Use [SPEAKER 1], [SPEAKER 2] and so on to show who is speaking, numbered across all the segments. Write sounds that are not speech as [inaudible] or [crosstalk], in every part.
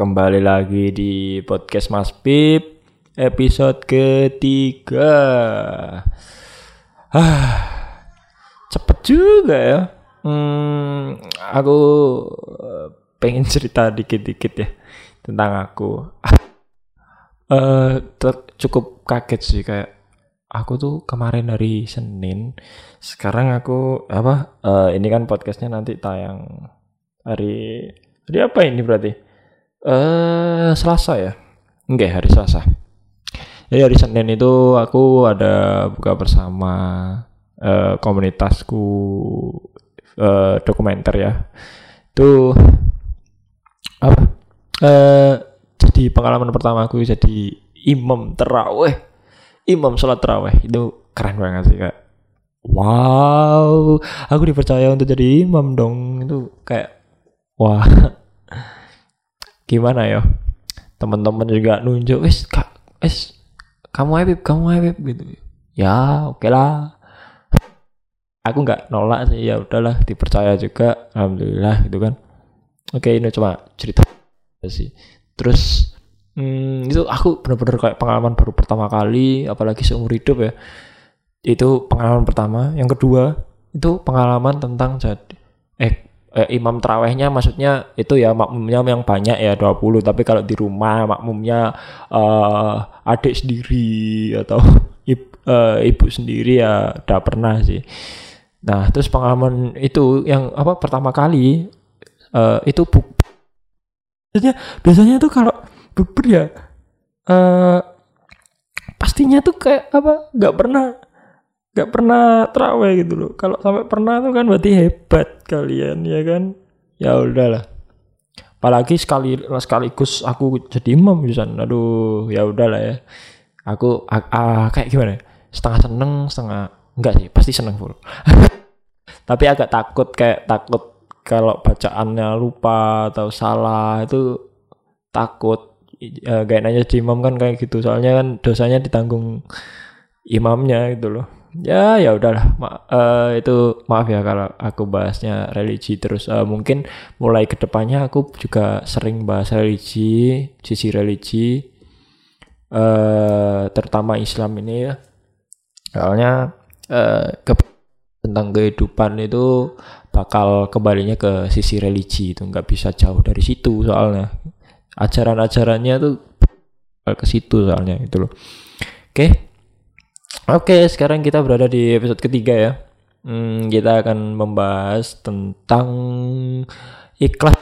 [SPEAKER 1] Kembali lagi di podcast Mas Pip episode ketiga. [sighs] Ah, cepet juga ya. Hmm, aku eh, pengen cerita dikit-dikit ya tentang aku. [laughs] Ter- cukup kaget sih kayak aku tuh kemarin hari Senin, sekarang aku apa? eh, ini kan podcastnya nanti tayang hari hari apa ini berarti? Eh Selasa ya? Enggak, hari Selasa. Jadi hari Senin itu aku ada buka bersama eh, komunitasku eh, dokumenter ya. Itu apa? Eh jadi pengalaman pertama aku jadi imam terawih. Imam sholat terawih itu keren banget sih kak. Wow, aku dipercaya untuk jadi imam dong. Itu kayak wah gimana ya? Teman-teman juga nunjuk wes kak wes kamu Habib kamu Habib gitu. Ya oke lah. Aku nggak nolak sih ya udahlah dipercaya juga alhamdulillah gitu kan. Oke ini cuma cerita sih. Terus hmm, itu aku bener-bener kayak pengalaman baru pertama kali apalagi seumur hidup ya. Itu pengalaman pertama. Yang kedua itu pengalaman tentang jadi eh eh, imam terawihnya maksudnya itu ya makmumnya yang banyak ya 20 tapi kalau di rumah makmumnya eh, adik sendiri atau [laughs] ibu, ibu sendiri ya udah pernah sih. Nah terus pengalaman itu yang apa pertama kali eh, itu bu biasanya biasanya tuh kalau bukber ya eh pastinya tuh kayak apa nggak pernah nggak pernah terawih gitu loh. Kalau sampai pernah tuh kan berarti hebat kalian ya kan. Ya udahlah. Apalagi sekali sekaligus aku jadi imam sana. Aduh, ya udahlah ya. Aku ah, ah, kayak gimana? ya? Setengah seneng, setengah enggak sih, pasti seneng full. [laughs] Tapi agak takut kayak takut kalau bacaannya lupa atau salah itu takut. Eh, kayak nanya jadi imam kan kayak gitu. Soalnya kan dosanya ditanggung imamnya gitu loh ya ya udahlah. Ma- eh, itu maaf ya kalau aku bahasnya religi terus. Eh, mungkin mulai ke depannya aku juga sering bahas religi sisi religi eh terutama Islam ini ya. Soalnya eh, ke- tentang kehidupan itu bakal kembalinya ke sisi religi itu. Nggak bisa jauh dari situ soalnya. Ajaran-ajarannya tuh ke situ soalnya itu loh. Oke Oke, sekarang kita berada di episode ketiga ya. Hmm, kita akan membahas tentang ikhlas.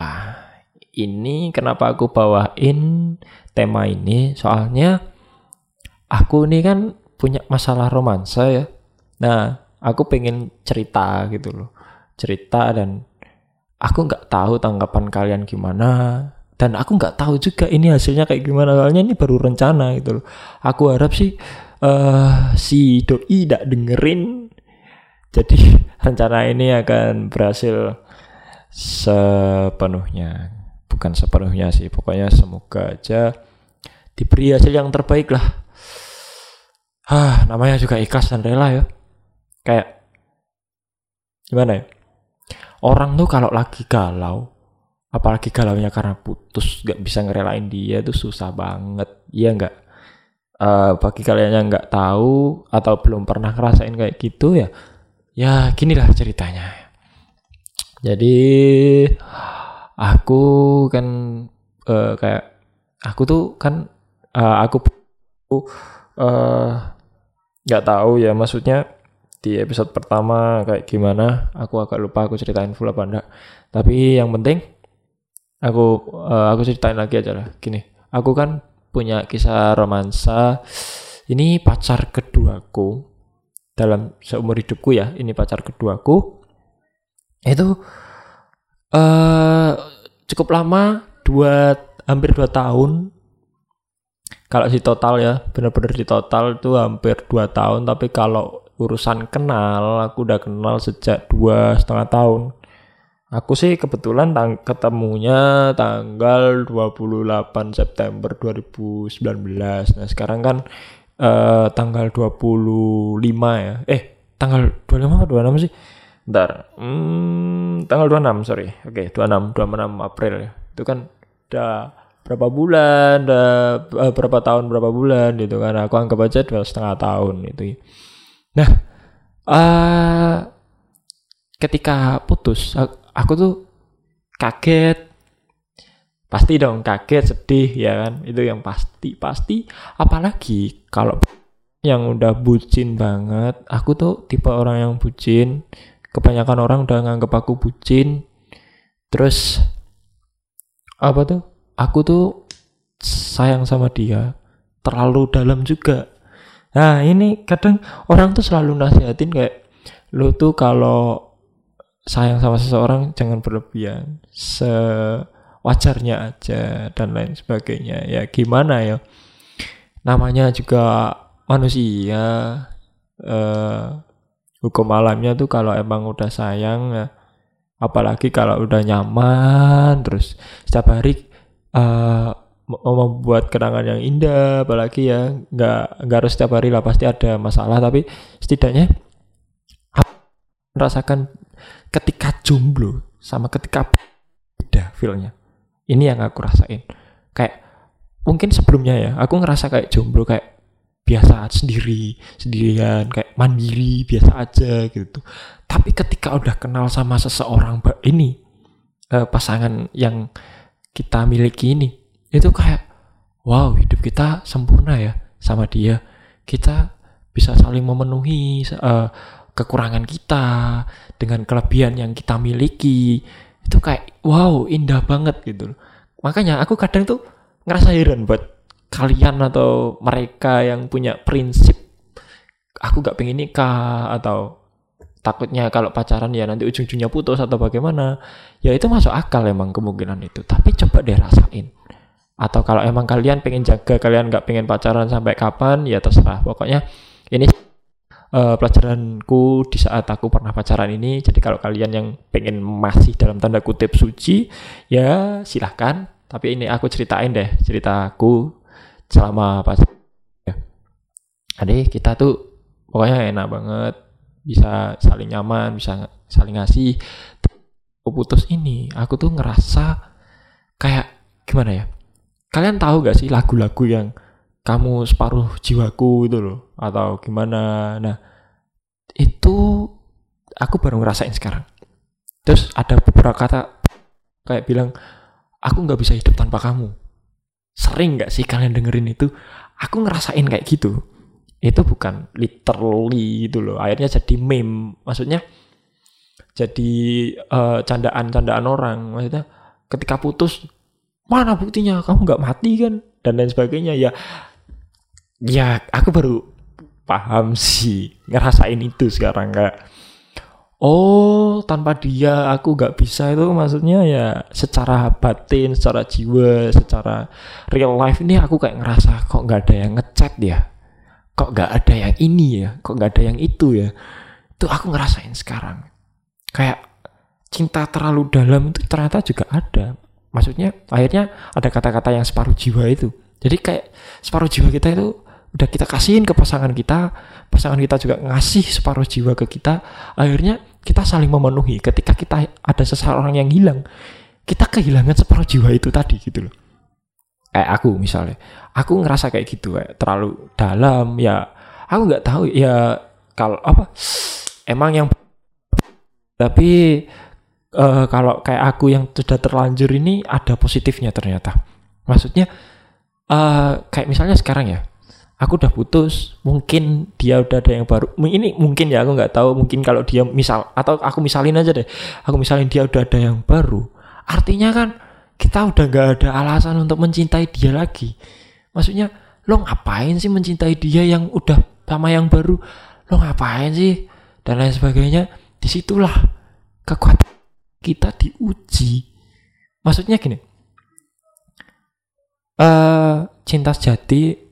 [SPEAKER 1] Ah, ini kenapa aku bawain tema ini? Soalnya aku ini kan punya masalah romansa ya. Nah, aku pengen cerita gitu loh. Cerita dan aku nggak tahu tanggapan kalian gimana. Dan aku nggak tahu juga ini hasilnya kayak gimana. Soalnya ini baru rencana gitu loh. Aku harap sih eh si doi tidak dengerin. Jadi [laughs] rencana ini akan berhasil sepenuhnya. Bukan sepenuhnya sih pokoknya semoga aja diberi hasil yang terbaik lah. Ah namanya juga ikhlas dan rela ya. Kayak gimana ya? Orang tuh kalau lagi galau apalagi galaunya karena putus gak bisa ngerelain dia tuh susah banget. Iya nggak Eh, bagi kalian yang nggak tahu atau belum pernah ngerasain kayak gitu ya ya ginilah ceritanya. Jadi aku kan eh, kayak aku tuh kan eh, aku nggak tahu ya maksudnya di episode pertama kayak gimana aku agak lupa aku ceritain full apa enggak. Tapi yang penting aku eh, aku ceritain lagi aja lah gini. Aku kan punya kisah romansa. Ini pacar keduaku dalam seumur hidupku ya. Ini pacar keduaku. Itu eh cukup lama, dua hampir dua tahun. Kalau di total ya, benar-benar di total itu hampir dua tahun. Tapi kalau urusan kenal, aku udah kenal sejak dua setengah tahun. Aku sih kebetulan tang ketemunya tanggal 28 September 2019. Nah, sekarang kan eh, tanggal 25 ya. Eh, tanggal 25 atau 26 sih? Bentar. Hmm, tanggal 26, sorry. Oke, 26, 26 April ya. Itu kan udah berapa bulan, udah uh, berapa tahun, berapa bulan gitu kan. Aku anggap aja dua setengah tahun itu. Nah, uh, ketika putus, aku tuh kaget. Pasti dong kaget, sedih ya kan. Itu yang pasti, pasti. Apalagi kalau yang udah bucin banget, aku tuh tipe orang yang bucin. Kebanyakan orang udah nganggep aku bucin. Terus apa tuh? aku tuh sayang sama dia terlalu dalam juga nah ini kadang orang tuh selalu nasihatin kayak lu tuh kalau sayang sama seseorang jangan berlebihan. Sewajarnya aja dan lain sebagainya. Ya gimana ya? Namanya juga manusia eh, hukum alamnya tuh kalau emang udah sayang ya, apalagi kalau udah nyaman terus setiap hari uh, membuat kenangan yang indah apalagi ya nggak nggak harus setiap hari lah pasti ada masalah tapi setidaknya merasakan ketika jomblo sama ketika beda feelnya. Ini yang aku rasain. Kayak mungkin sebelumnya ya aku ngerasa kayak jomblo kayak biasa sendiri sendirian kayak mandiri biasa aja gitu tapi ketika udah kenal sama seseorang ini uh, pasangan yang kita miliki ini itu kayak wow hidup kita sempurna ya sama dia. Kita bisa saling memenuhi uh, kekurangan kita dengan kelebihan yang kita miliki itu kayak wow indah banget gitu makanya aku kadang tuh ngerasa heran buat kalian atau mereka yang punya prinsip aku gak pengen nikah atau takutnya kalau pacaran ya nanti ujung-ujungnya putus atau bagaimana ya itu masuk akal emang kemungkinan itu. Tapi coba deh rasain. Atau kalau emang kalian pengen jaga kalian nggak pengen pacaran sampai kapan ya terserah. Pokoknya ini uh, pelajaranku di saat aku pernah pacaran ini jadi kalau kalian yang pengen masih dalam tanda kutip suci ya silahkan. Tapi ini aku ceritain deh ceritaku selama pacaran ya. Adik kita tuh pokoknya enak banget bisa saling nyaman bisa saling ngasih. Putus ini aku tuh ngerasa kayak gimana ya? Kalian tahu gak sih lagu-lagu yang kamu separuh jiwaku itu loh atau gimana. Nah itu aku baru ngerasain sekarang. Terus ada beberapa kata kayak bilang aku nggak bisa hidup tanpa kamu. Sering nggak sih kalian dengerin itu? Aku ngerasain kayak gitu. Itu bukan literally gitu loh akhirnya jadi meme. Maksudnya jadi uh, candaan-candaan orang. Maksudnya ketika putus mana buktinya? Kamu nggak mati kan? Dan lain sebagainya. Ya ya aku baru paham sih. Ngerasain itu sekarang kayak oh tanpa dia aku nggak bisa itu maksudnya ya secara batin secara jiwa secara real life ini aku kayak ngerasa kok nggak ada yang ngechat dia kok gak ada yang ini ya? Kok gak ada yang itu ya? Itu aku ngerasain sekarang. Kayak cinta terlalu dalam itu ternyata juga ada. Maksudnya akhirnya ada kata-kata yang separuh jiwa itu. Jadi kayak separuh jiwa kita itu udah kita kasihin ke pasangan kita pasangan kita juga ngasih separuh jiwa ke kita akhirnya kita saling memenuhi ketika kita ada seseorang yang hilang. Kita kehilangan separuh jiwa itu tadi gitu loh. Kayak aku misalnya. Aku ngerasa kayak gitu kayak terlalu dalam ya aku nggak tahu ya kalau apa emang yang tapi uh, kalau kayak aku yang sudah terlanjur ini ada positifnya ternyata. Maksudnya uh, kayak misalnya sekarang ya aku udah putus mungkin dia udah ada yang baru ini mungkin ya aku nggak tahu mungkin kalau dia misal atau aku misalin aja deh aku misalin dia udah ada yang baru artinya kan kita udah gak ada alasan untuk mencintai dia lagi. Maksudnya, lo ngapain sih mencintai dia yang udah sama yang baru? Lo ngapain sih? Dan lain sebagainya. Di situlah kekuatan kita diuji. Maksudnya gini, uh, cinta sejati,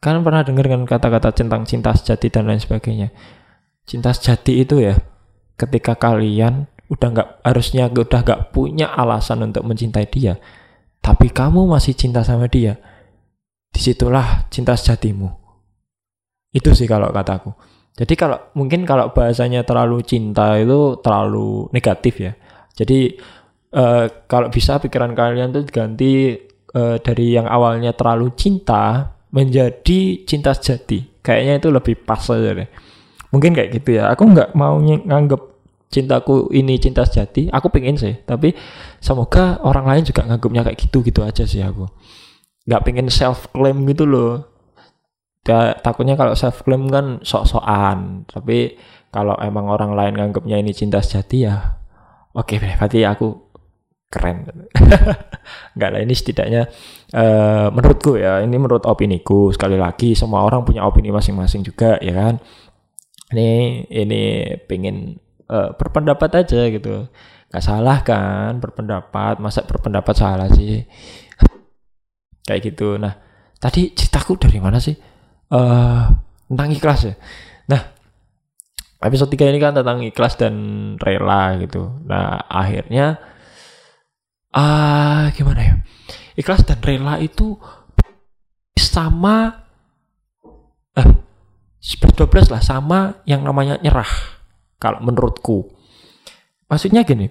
[SPEAKER 1] kan pernah dengar kan kata-kata tentang cinta sejati dan lain sebagainya. Cinta sejati itu ya, ketika kalian udah nggak harusnya udah nggak punya alasan untuk mencintai dia tapi kamu masih cinta sama dia di situlah cinta sejatimu. Itu sih kalau kataku. Jadi kalau mungkin kalau bahasanya terlalu cinta itu terlalu negatif ya. Jadi uh, kalau bisa pikiran kalian tuh ganti uh, dari yang awalnya terlalu cinta menjadi cinta sejati. Kayaknya itu lebih pas aja deh. Mungkin kayak gitu ya. Aku nggak mau nganggep cintaku ini cinta sejati. Aku pengen sih, tapi semoga orang lain juga nganggapnya kayak gitu gitu aja sih aku. Nggak pengen self claim gitu loh. Ya, takutnya kalau self claim kan sok-sokan. Tapi kalau emang orang lain nganggapnya ini cinta sejati ya, oke okay, berarti aku keren. [laughs] Enggak lah ini setidaknya uh, menurutku ya, ini menurut opini ku sekali lagi semua orang punya opini masing-masing juga ya kan. Ini ini pengen uh, berpendapat aja gitu. Gak salah kan berpendapat, masa berpendapat salah sih. [laughs] Kayak gitu. Nah, tadi ceritaku dari mana sih? Uh, tentang ikhlas ya. Nah, episode 3 ini kan tentang ikhlas dan rela gitu. Nah, akhirnya uh, gimana ya? Ikhlas dan rela itu sama eh belas lah sama yang namanya nyerah kalau menurutku. Maksudnya gini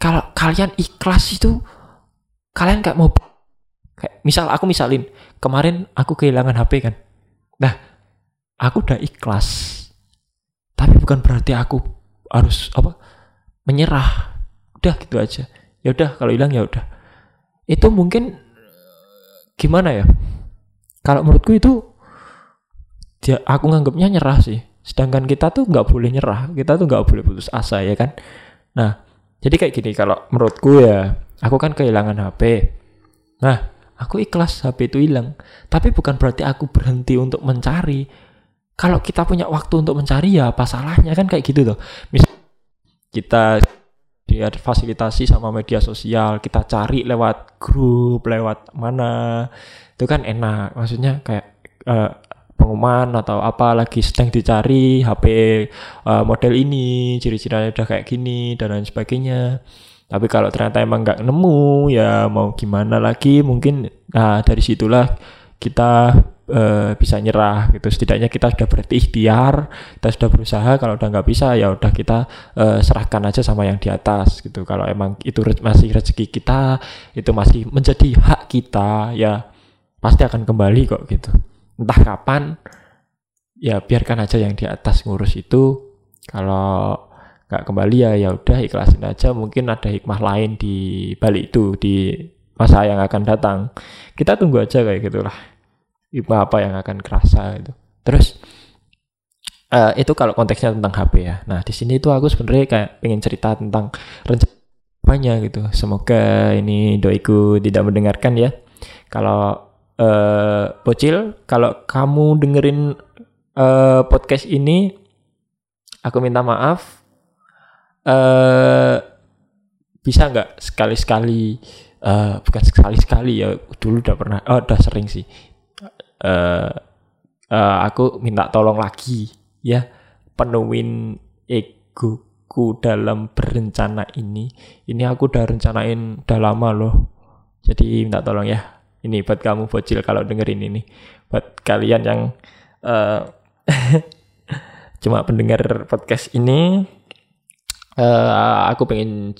[SPEAKER 1] kalau kalian ikhlas itu kalian gak mau kayak misal aku misalin kemarin aku kehilangan HP kan. Nah aku udah ikhlas tapi bukan berarti aku harus apa menyerah. Udah gitu aja ya udah kalau hilang ya udah. Itu mungkin gimana ya? Kalau menurutku itu dia aku nganggapnya nyerah sih. Sedangkan kita tuh nggak boleh nyerah. Kita tuh nggak boleh putus asa ya kan? Nah jadi kayak gini kalau menurutku ya aku kan kehilangan HP nah aku ikhlas HP itu hilang. Tapi bukan berarti aku berhenti untuk mencari. Kalau kita punya waktu untuk mencari ya apa salahnya? Kan kayak gitu tuh misal kita dia fasilitasi sama media sosial. Kita cari lewat grup lewat mana. Itu kan enak. Maksudnya kayak uh, pengumuman atau apa lagi sedang dicari HP uh, eh, model ini ciri-cirinya udah kayak gini dan lain sebagainya. Tapi kalau ternyata emang nggak nemu ya mau gimana lagi? Mungkin nah dari situlah kita uh, bisa nyerah gitu. Setidaknya kita sudah berikhtiar kita sudah berusaha. Kalau udah nggak bisa ya udah kita uh, serahkan aja sama yang di atas gitu. Kalau emang itu masih rezeki kita itu masih menjadi hak kita ya pasti akan kembali kok gitu. Entah kapan ya biarkan aja yang di atas ngurus itu. Kalau nggak kembali ya ya udah ikhlasin aja. Mungkin ada hikmah lain di balik itu di masa yang akan datang. Kita tunggu aja kayak gitulah apa yang akan kerasa itu. Terus uh, itu kalau konteksnya tentang HP ya. Nah di sini itu aku sebenarnya kayak pengen cerita tentang rencananya gitu. Semoga ini doiku tidak mendengarkan ya. Kalau uh, bocil, kalau kamu dengerin uh, podcast ini, aku minta maaf. Uh, bisa nggak sekali-sekali uh, bukan sekali-sekali ya dulu udah pernah oh udah sering sih uh, uh, aku minta tolong lagi ya penuhin egoku dalam berencana ini. Ini aku udah rencanain udah lama loh. Jadi minta tolong ya. Ini buat kamu bocil kalau dengerin ini. Buat kalian yang uh, [laughs] cuma pendengar podcast ini, uh, aku pengen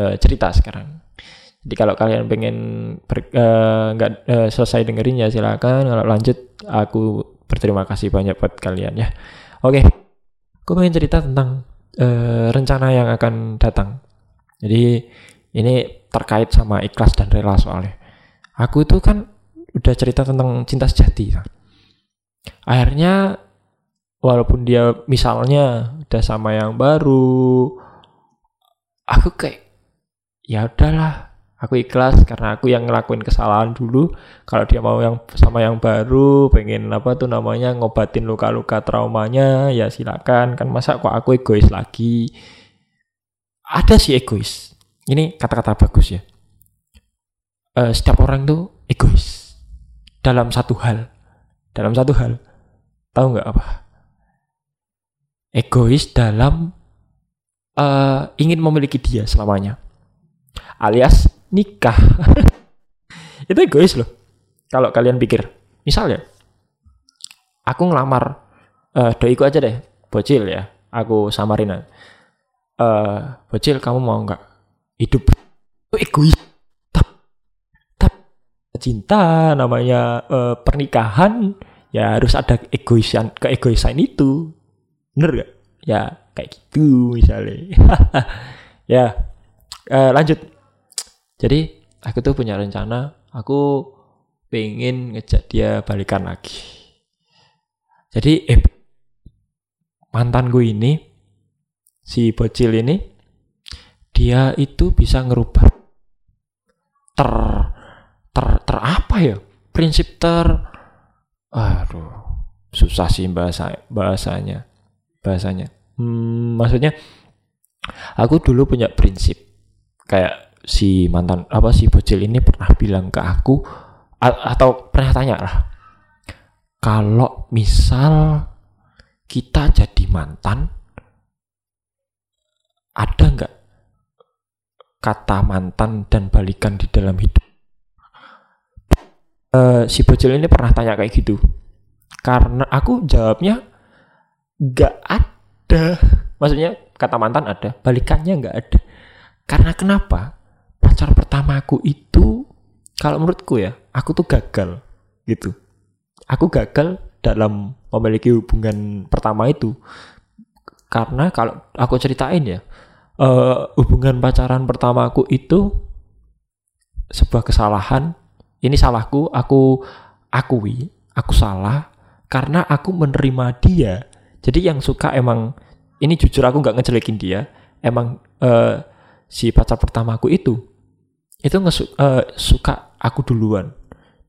[SPEAKER 1] uh, cerita sekarang. Jadi kalau kalian pengen eh, nggak uh, uh, selesai dengerin ya silakan. Kalau lanjut aku berterima kasih banyak buat kalian ya. Oke, okay. aku pengen cerita tentang uh, rencana yang akan datang. Jadi ini terkait sama ikhlas dan rela soalnya. Aku itu kan udah cerita tentang cinta sejati. Akhirnya walaupun dia misalnya udah sama yang baru, aku kayak ya udahlah aku ikhlas karena aku yang ngelakuin kesalahan dulu. Kalau dia mau yang sama yang baru pengen apa tuh namanya ngobatin luka-luka traumanya ya silakan. Kan masa kok aku egois lagi? Ada sih egois. Ini kata-kata bagus ya. Uh, setiap orang tuh egois. Dalam satu hal. Dalam satu hal. Tahu nggak apa? Egois dalam uh, ingin memiliki dia selamanya. Alias nikah. [laughs] itu egois loh. Kalau kalian pikir. Misalnya, aku ngelamar, uh, doiku aja deh, bocil ya. Aku samarin Uh, bocil kamu mau nggak hidup itu egois tapi cinta namanya uh, pernikahan ya harus ada egoisan keegoisan itu bener gak ya kayak gitu misalnya [laughs] ya uh, lanjut jadi aku tuh punya rencana aku pengen ngejak dia balikan lagi. Jadi eh mantan gue ini si bocil ini dia itu bisa ngerubah ter ter ter apa ya? Prinsip ter aduh susah sih bahasa bahasanya bahasanya. Hmm, maksudnya aku dulu punya prinsip kayak si mantan apa si bocil ini pernah bilang ke aku atau pernah tanya lah kalau misal kita jadi mantan ada nggak kata mantan dan balikan di dalam hidup? Uh, si bocil ini pernah tanya kayak gitu karena aku jawabnya nggak ada. Maksudnya kata mantan ada balikannya nggak ada. Karena kenapa pacar pertamaku itu kalau menurutku ya aku tuh gagal gitu. Aku gagal dalam memiliki hubungan pertama itu. Karena kalau aku ceritain ya uh, hubungan pacaran pertamaku itu sebuah kesalahan. Ini salahku aku akui aku salah karena aku menerima dia. Jadi yang suka emang ini jujur aku nggak ngejelekin dia emang uh, si pacar pertamaku itu itu ngesu, uh, suka aku duluan.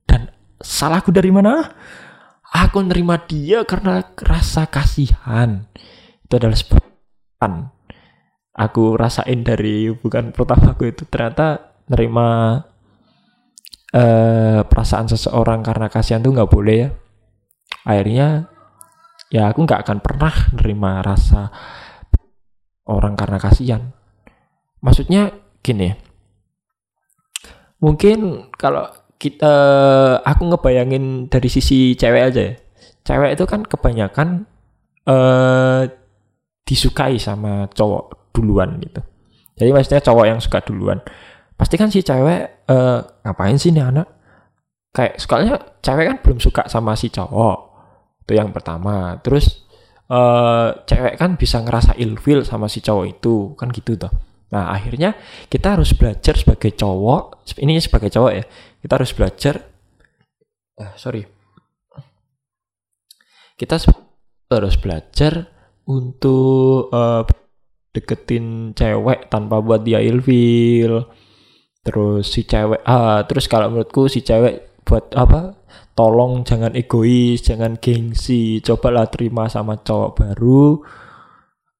[SPEAKER 1] Dan salahku dari mana? Aku nerima dia karena rasa kasihan. Itu adalah sebab aku rasain dari bukan pertamaku itu. Ternyata nerima uh, perasaan seseorang karena kasihan tuh nggak boleh ya. Akhirnya ya aku nggak akan pernah nerima rasa orang karena kasihan. Maksudnya gini mungkin kalau kita aku ngebayangin dari sisi cewek aja ya. Cewek itu kan kebanyakan uh, disukai sama cowok duluan gitu. Jadi maksudnya cowok yang suka duluan. Pasti kan si cewek uh, ngapain sih nih anak? Kayak soalnya cewek kan belum suka sama si cowok. Itu yang pertama. Terus uh, cewek kan bisa ngerasa ilfil sama si cowok itu. Kan gitu tuh nah akhirnya kita harus belajar sebagai cowok. Ini sebagai cowok ya. Kita harus belajar uh, sorry. Kita harus belajar untuk uh, deketin cewek tanpa buat dia ilfil. Terus si cewek ah terus kalau menurutku si cewek buat apa? Tolong jangan egois jangan gengsi. Cobalah terima sama cowok baru.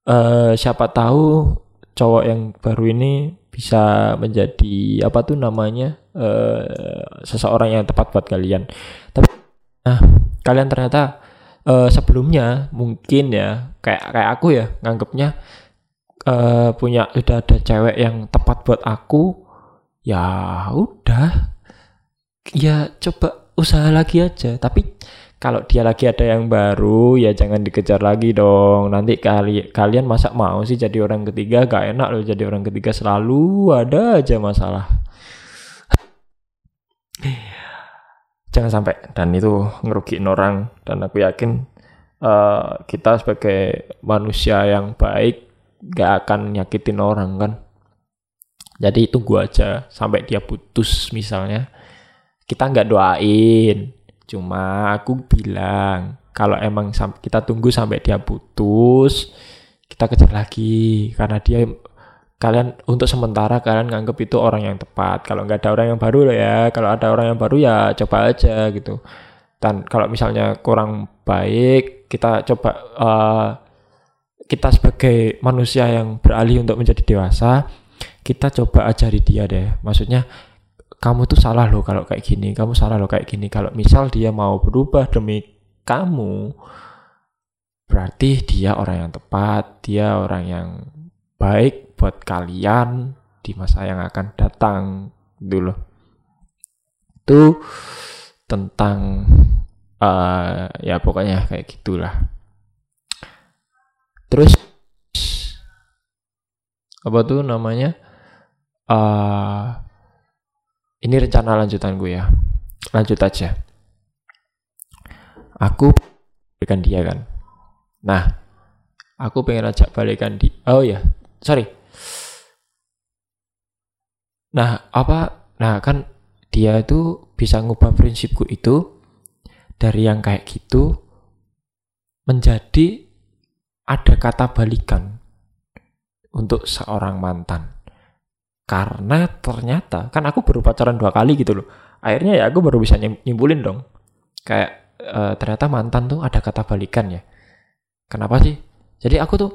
[SPEAKER 1] Uh, siapa tahu cowok yang baru ini bisa menjadi apa tuh namanya uh, seseorang yang tepat buat kalian. Tapi nah kalian ternyata uh, sebelumnya mungkin ya kayak kayak aku ya nganggapnya uh, punya udah ada cewek yang tepat buat aku ya udah. Ya coba usaha lagi aja. Tapi kalau dia lagi ada yang baru ya jangan dikejar lagi dong. Nanti kali kalian masa mau sih jadi orang ketiga gak enak loh jadi orang ketiga. Selalu ada aja masalah. Jangan sampai. Dan itu ngerugiin orang. Dan aku yakin uh, kita sebagai manusia yang baik gak akan nyakitin orang kan? Jadi tunggu aja sampai dia putus misalnya. Kita nggak doain, cuma aku bilang kalau emang kita tunggu sampai dia putus, kita kejar lagi karena dia kalian untuk sementara kalian nganggap itu orang yang tepat. Kalau nggak ada orang yang baru ya, kalau ada orang yang baru ya coba aja gitu. Dan kalau misalnya kurang baik, kita coba uh, kita sebagai manusia yang beralih untuk menjadi dewasa, kita coba ajari dia deh maksudnya kamu tuh salah loh kalau kayak gini kamu salah loh kayak gini. Kalau misal dia mau berubah demi kamu berarti dia orang yang tepat dia orang yang baik buat kalian di masa yang akan datang dulu itu tentang uh, ya pokoknya kayak gitulah. Terus apa tuh namanya? Uh, ini rencana lanjutan gue ya. Lanjut aja. Aku balikan dia kan? Nah aku pengen ajak balikan di oh ya sorry. Nah apa nah kan dia itu bisa ngubah prinsipku itu dari yang kayak gitu menjadi ada kata balikan untuk seorang mantan karena ternyata kan aku baru pacaran dua kali gitu loh. Akhirnya ya aku baru bisa nyimpulin dong. Kayak uh, ternyata mantan tuh ada kata balikan ya. Kenapa sih? Jadi aku tuh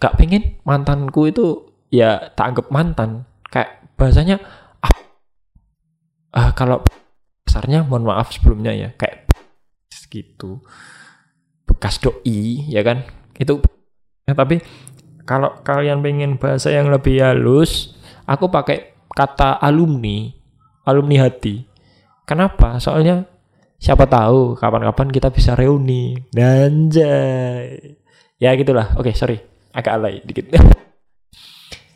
[SPEAKER 1] gak pengen mantanku itu ya tak anggap mantan. Kayak bahasanya ah, ah kalau besarnya mohon maaf sebelumnya ya. Kayak gitu. Bekas doi ya kan? Itu ya, tapi kalau kalian pengen bahasa yang lebih halus aku pakai kata alumni alumni hati. Kenapa? Soalnya siapa tahu kapan-kapan kita bisa reuni. Dan ya gitulah. Oke sorry. Agak alay dikit. [laughs]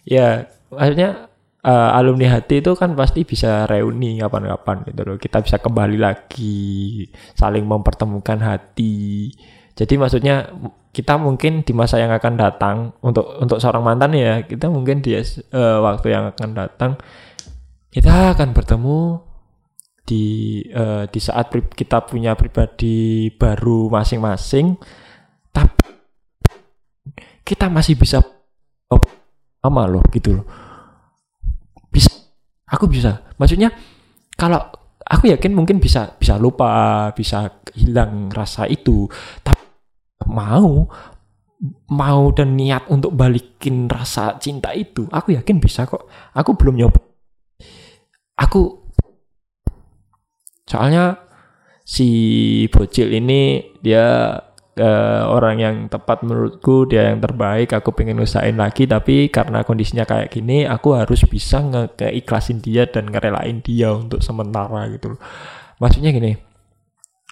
[SPEAKER 1] Ya maksudnya uh, alumni hati itu kan pasti bisa reuni kapan-kapan gitu loh. Kita bisa kembali lagi, saling mempertemukan hati. Jadi maksudnya kita mungkin di masa yang akan datang untuk untuk seorang mantan ya, kita mungkin di uh, waktu yang akan datang kita akan bertemu di uh, di saat kita punya pribadi baru masing-masing tapi kita masih bisa sama loh gitu loh. Aku bisa. Maksudnya kalau aku yakin mungkin bisa bisa lupa bisa hilang rasa itu tapi mau? Mau dan niat untuk balikin rasa cinta itu? Aku yakin bisa kok. Aku belum nyoba. Aku soalnya si bocil ini dia uh, orang yang tepat menurutku dia yang terbaik. Aku pengen usahain lagi tapi karena kondisinya kayak gini aku harus bisa ngeikhlasin dia dan ngerelain dia untuk sementara gitu maksudnya gini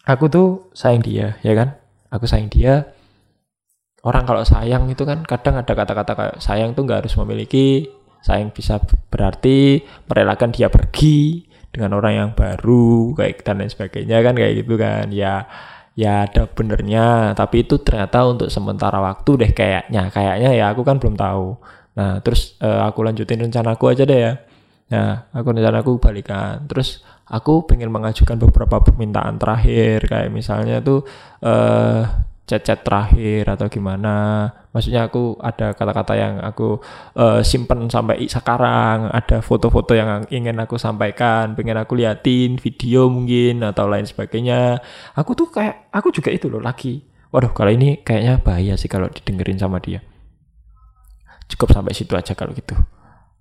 [SPEAKER 1] aku tuh sayang dia ya kan aku sayang dia. Orang kalau sayang itu kan kadang ada kata-kata kayak sayang tuh nggak harus memiliki sayang bisa berarti merelakan dia pergi dengan orang yang baru kayak dan lain sebagainya kan kayak gitu kan. Ya ya ada benernya tapi itu ternyata untuk sementara waktu deh kayaknya. Kayaknya ya aku kan belum tahu. Nah terus uh, aku lanjutin rencanaku aja deh ya nah aku rencanaku balikan terus aku pengen mengajukan beberapa permintaan terakhir kayak misalnya tuh uh, chat-chat terakhir atau gimana. Maksudnya aku ada kata-kata yang aku uh, simpen sampai sekarang, ada foto-foto yang ingin aku sampaikan, pengen aku liatin, video mungkin atau lain sebagainya. Aku tuh kayak aku juga itu loh lagi. Waduh, kalau ini kayaknya bahaya sih kalau didengerin sama dia. Cukup sampai situ aja kalau gitu.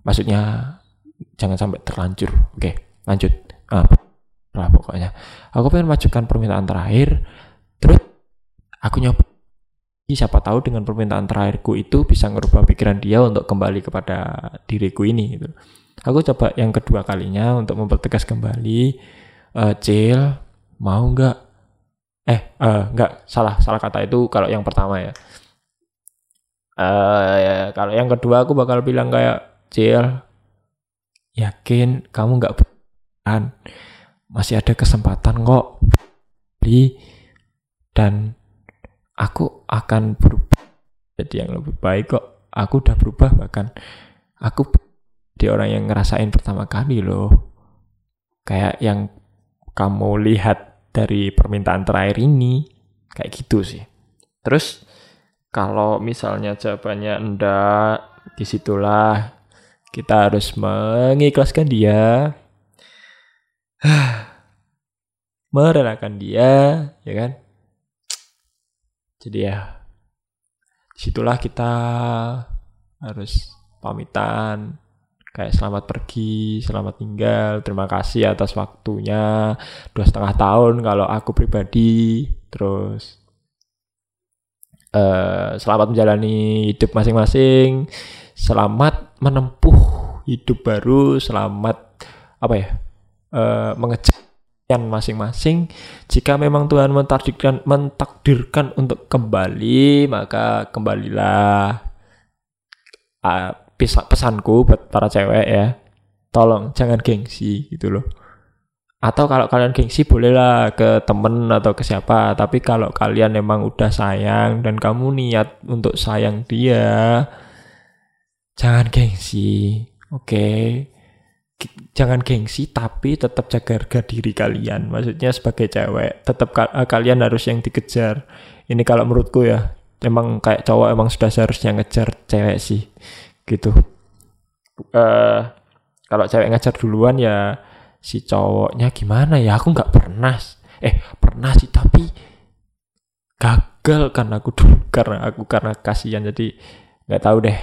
[SPEAKER 1] Maksudnya jangan sampai terlanjur. Oke, lanjut. Ah, lah pokoknya. Aku pengen majukan permintaan terakhir. Terus aku nyoba siapa tahu dengan permintaan terakhirku itu bisa ngerubah pikiran dia untuk kembali kepada diriku ini gitu. Aku coba yang kedua kalinya untuk mempertegas kembali uh, Cil mau nggak eh uh, nggak salah salah kata itu kalau yang pertama ya. Uh, ya, kalau yang kedua aku bakal bilang kayak Cil yakin kamu nggak kan masih ada kesempatan kok. Di dan aku akan berubah jadi yang lebih baik kok. Aku udah berubah bahkan. Aku di orang yang ngerasain pertama kali loh. Kayak yang kamu lihat dari permintaan terakhir ini kayak gitu sih. Terus kalau misalnya jawabannya enggak di situlah kita harus mengikhlaskan dia. [sighs] Merelakan dia ya kan? Jadi ya di situlah kita harus pamitan. Kayak selamat pergi, selamat tinggal, terima kasih atas waktunya. Dua setengah tahun kalau aku pribadi, terus uh, selamat menjalani hidup masing-masing, selamat menempuh hidup baru, selamat apa ya uh, mengejar masing-masing. Jika memang Tuhan mentakdirkan, mentakdirkan untuk kembali, maka kembalilah. Uh, pesanku buat para cewek ya, tolong jangan gengsi gitu loh atau kalau kalian gengsi bolehlah ke temen atau ke siapa. Tapi kalau kalian memang udah sayang dan kamu niat untuk sayang dia jangan gengsi. Oke? Okay? jangan gengsi tapi tetap jaga harga diri kalian. Maksudnya sebagai cewek tetap ka eh, kalian harus yang dikejar. Ini kalau menurutku ya emang kayak cowok emang sudah seharusnya ngejar cewek sih. Gitu. Uh, kalau cewek ngejar duluan ya si cowoknya gimana ya? Aku nggak pernah eh pernah sih tapi gagal karena aku dulu [laughs] karena aku karena kasihan. Jadi nggak tahu deh.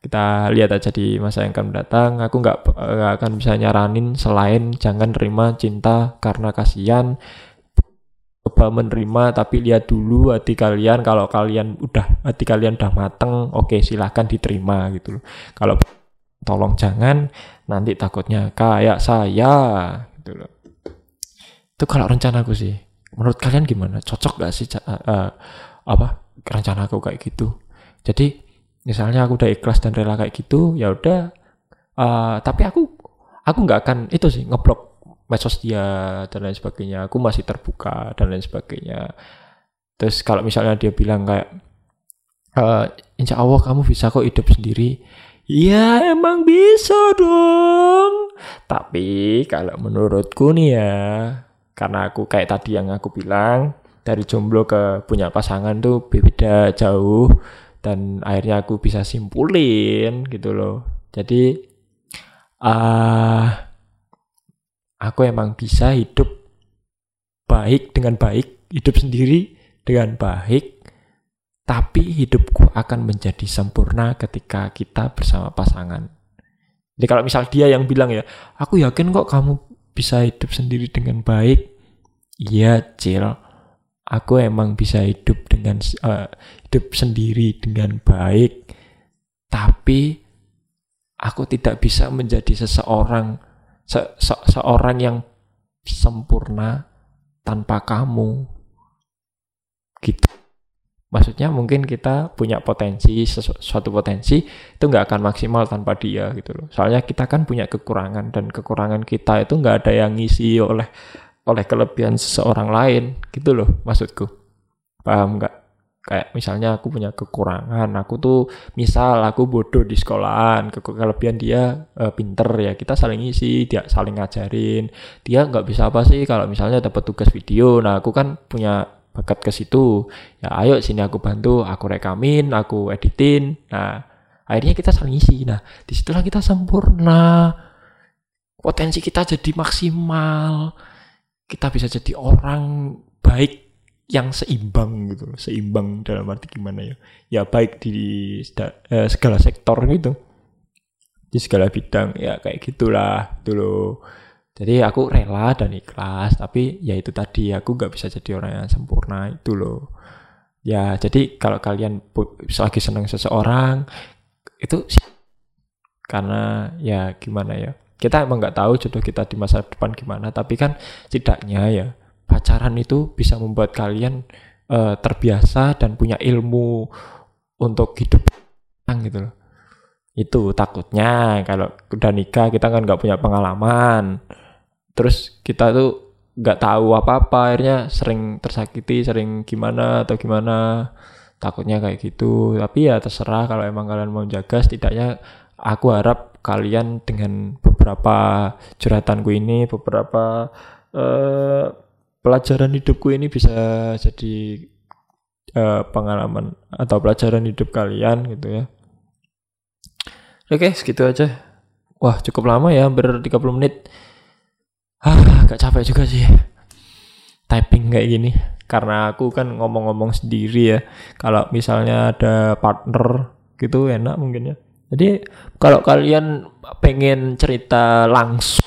[SPEAKER 1] Kita lihat aja di masa yang akan datang. Aku nggak akan bisa nyaranin selain jangan terima cinta karena kasihan coba menerima tapi lihat dulu hati kalian. Kalau kalian udah hati kalian udah mateng oke okay, silahkan diterima gitu loh. Kalau tolong jangan nanti takutnya kayak saya. Gitu loh. Itu kalau rencanaku sih. Menurut kalian gimana? Cocok gak sih uh, apa rencana aku kayak gitu? Jadi misalnya aku udah ikhlas dan rela kayak gitu ya udah uh, tapi aku aku nggak akan itu sih ngeblok medsos dia dan lain sebagainya. Aku masih terbuka dan lain sebagainya. Terus kalau misalnya dia bilang kayak uh, insya Allah kamu bisa kok hidup sendiri Ya emang bisa dong. Tapi kalau menurutku nih ya, karena aku kayak tadi yang aku bilang, dari jomblo ke punya pasangan tuh beda jauh dan akhirnya aku bisa simpulin gitu loh. Jadi uh, aku emang bisa hidup baik dengan baik, hidup sendiri dengan baik tapi hidupku akan menjadi sempurna ketika kita bersama pasangan. Jadi kalau misal dia yang bilang ya, aku yakin kok kamu bisa hidup sendiri dengan baik. Iya, Cil. Aku emang bisa hidup dengan uh, hidup sendiri dengan baik. Tapi aku tidak bisa menjadi seseorang se se seorang yang sempurna tanpa kamu. Gitu maksudnya mungkin kita punya potensi suatu potensi itu nggak akan maksimal tanpa dia gitu loh. Soalnya kita kan punya kekurangan dan kekurangan kita itu nggak ada yang ngisi oleh oleh kelebihan seseorang lain gitu loh maksudku. Paham nggak? Kayak misalnya aku punya kekurangan aku tuh misal aku bodoh di sekolahan ke kelebihan dia e, pinter ya kita saling ngisi dia saling ngajarin. Dia nggak bisa apa sih kalau misalnya dapat tugas video. Nah aku kan punya bakat ke situ. Ya ayo sini aku bantu aku rekamin aku editin. Nah akhirnya kita saling isi. Nah di situlah kita sempurna. Potensi kita jadi maksimal. Kita bisa jadi orang baik yang seimbang gitu seimbang dalam arti gimana ya? Ya baik di eh, segala sektor gitu. Di segala bidang ya kayak gitulah. Dulu jadi aku rela dan ikhlas, tapi ya itu tadi aku gak bisa jadi orang yang sempurna itu loh. Ya jadi kalau kalian lagi senang seseorang itu karena ya gimana ya kita emang nggak tahu jodoh kita di masa depan gimana tapi kan setidaknya ya pacaran itu bisa membuat kalian uh, terbiasa dan punya ilmu untuk hidup gitu loh. Itu takutnya kalau udah nikah kita kan nggak punya pengalaman terus kita tuh nggak tahu apa-apa akhirnya sering tersakiti sering gimana atau gimana. Takutnya kayak gitu. Tapi ya terserah kalau emang kalian mau jaga setidaknya aku harap kalian dengan beberapa curhatanku ini beberapa uh, pelajaran hidupku ini bisa jadi uh, pengalaman atau pelajaran hidup kalian gitu ya. Oke segitu aja. Wah cukup lama ya hampir 30 menit ah gak capek juga sih. Typing kayak gini. Karena aku kan ngomong-ngomong sendiri ya. Kalau misalnya ada partner gitu enak mungkin ya. Jadi kalau kalian pengen cerita langsung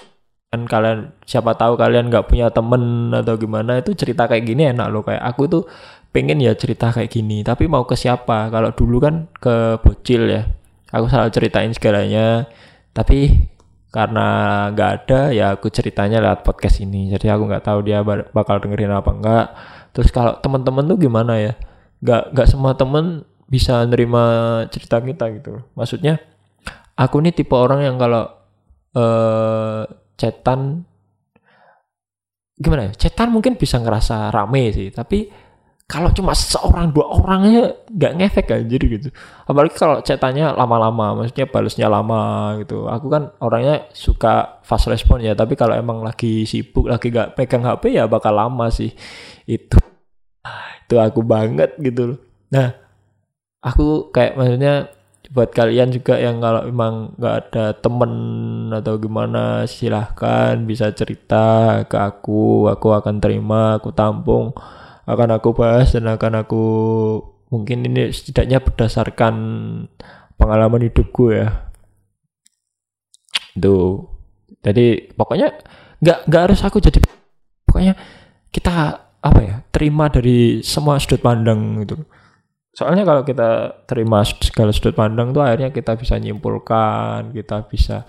[SPEAKER 1] dan kalian siapa tahu kalian nggak punya temen atau gimana itu cerita kayak gini enak loh. Kayak aku tuh pengen ya cerita kayak gini tapi mau ke siapa? Kalau dulu kan ke bocil ya. Aku selalu ceritain segalanya. Tapi karena nggak ada ya aku ceritanya lewat podcast ini. Jadi aku nggak tahu dia bakal dengerin apa enggak terus kalau teman-teman tuh gimana ya? Nggak nggak semua temen bisa nerima cerita kita gitu. Maksudnya aku nih tipe orang yang kalau eh cetan gimana ya? Cetan mungkin bisa ngerasa rame sih, tapi kalau cuma seorang dua orangnya nggak ngefek anjir gitu. Apalagi kalau cetannya lama-lama, maksudnya balesnya lama gitu. Aku kan orangnya suka fast respon ya, tapi kalau emang lagi sibuk, lagi nggak pegang HP ya bakal lama sih. Itu itu aku banget gitu loh. Nah, aku kayak maksudnya buat kalian juga yang kalau memang nggak ada temen atau gimana silahkan bisa cerita ke aku aku akan terima aku tampung akan aku bahas dan akan aku mungkin ini setidaknya berdasarkan pengalaman hidupku ya. Itu. Jadi pokoknya nggak nggak harus aku jadi pokoknya kita apa ya terima dari semua sudut pandang gitu. Soalnya kalau kita terima segala sudut pandang tuh akhirnya kita bisa nyimpulkan kita bisa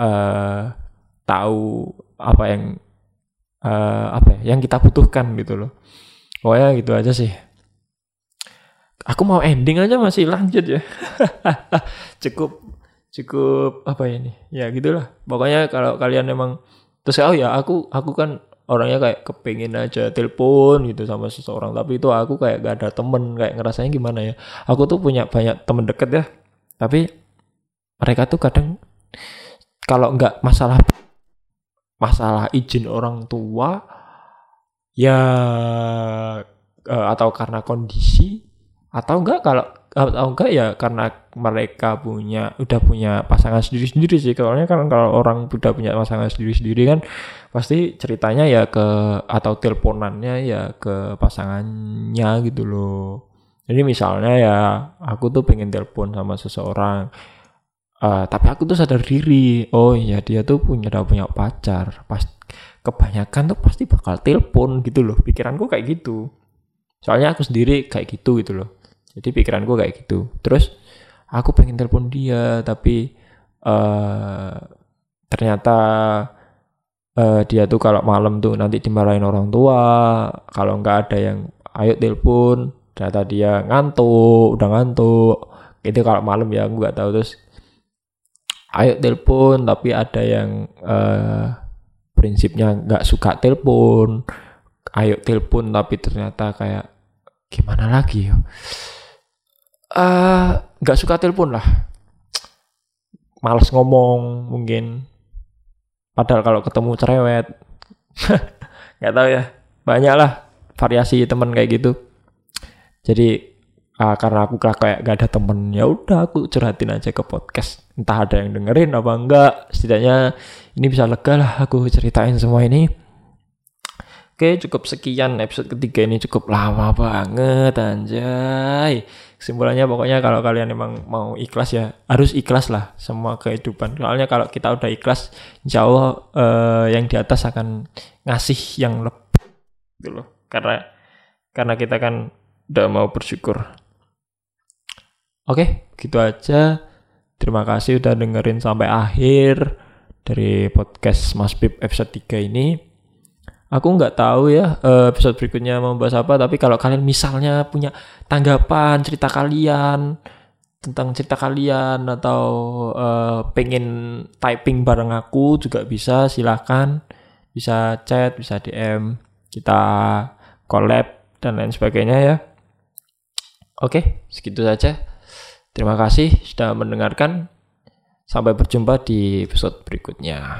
[SPEAKER 1] uh, tahu apa yang uh, apa ya yang kita butuhkan gitu loh pokoknya gitu aja sih. Aku mau ending aja masih lanjut ya. [laughs] Cukup cukup apa ya ini? Ya gitulah. Pokoknya kalau kalian emang terus oh ya aku aku kan orangnya kayak kepingin aja telepon gitu sama seseorang. Tapi itu aku kayak gak ada temen kayak ngerasanya gimana ya. Aku tuh punya banyak temen deket ya. Tapi mereka tuh kadang kalau nggak masalah masalah izin orang tua ya uh, atau karena kondisi atau enggak kalau atau enggak ya karena mereka punya udah punya pasangan sendiri-sendiri sih. Kalau kan kalau orang udah punya pasangan sendiri-sendiri kan pasti ceritanya ya ke atau teleponannya ya ke pasangannya gitu loh. Jadi misalnya ya aku tuh pengen telepon sama seseorang uh, tapi aku tuh sadar diri oh iya dia tuh punya udah punya pacar. Pas kebanyakan tuh pasti bakal telepon gitu loh pikiranku kayak gitu. Soalnya aku sendiri kayak gitu gitu loh. Jadi pikiranku kayak gitu. Terus aku pengen telepon dia tapi uh, ternyata uh, dia tuh kalau malam tuh nanti dimarahin orang tua. Kalau nggak ada yang ayo telepon ternyata dia ngantuk udah ngantuk. Itu kalau malam ya aku nggak tahu. Terus ayo telepon tapi ada yang uh, prinsipnya nggak suka telepon. Ayo telepon tapi ternyata kayak gimana lagi ya? Eh, nggak uh, suka telepon lah. Males ngomong mungkin. Padahal kalau ketemu cerewet. [laughs] Nggak tahu ya. Banyak lah variasi temen kayak gitu. Jadi uh, karena aku kayak gak ada temen ya udah aku curhatin aja ke podcast entah ada yang dengerin apa enggak setidaknya ini bisa lega lah aku ceritain semua ini Oke, cukup sekian episode ketiga ini cukup lama banget anjay. Kesimpulannya pokoknya kalau kalian emang mau ikhlas ya, harus ikhlas lah semua kehidupan. Soalnya kalau kita udah ikhlas, insya eh, yang di atas akan ngasih yang lebih gitu loh. Karena karena kita kan udah mau bersyukur. Oke, gitu aja. Terima kasih udah dengerin sampai akhir dari podcast Mas Bib episode 3 ini. Aku nggak tahu ya eh, episode berikutnya mau bahas apa tapi kalau kalian misalnya punya tanggapan cerita kalian tentang cerita kalian atau uh, pengen typing bareng aku juga bisa silahkan bisa chat bisa DM kita collab dan lain sebagainya ya. Oke segitu saja terima kasih sudah mendengarkan. Sampai berjumpa di episode berikutnya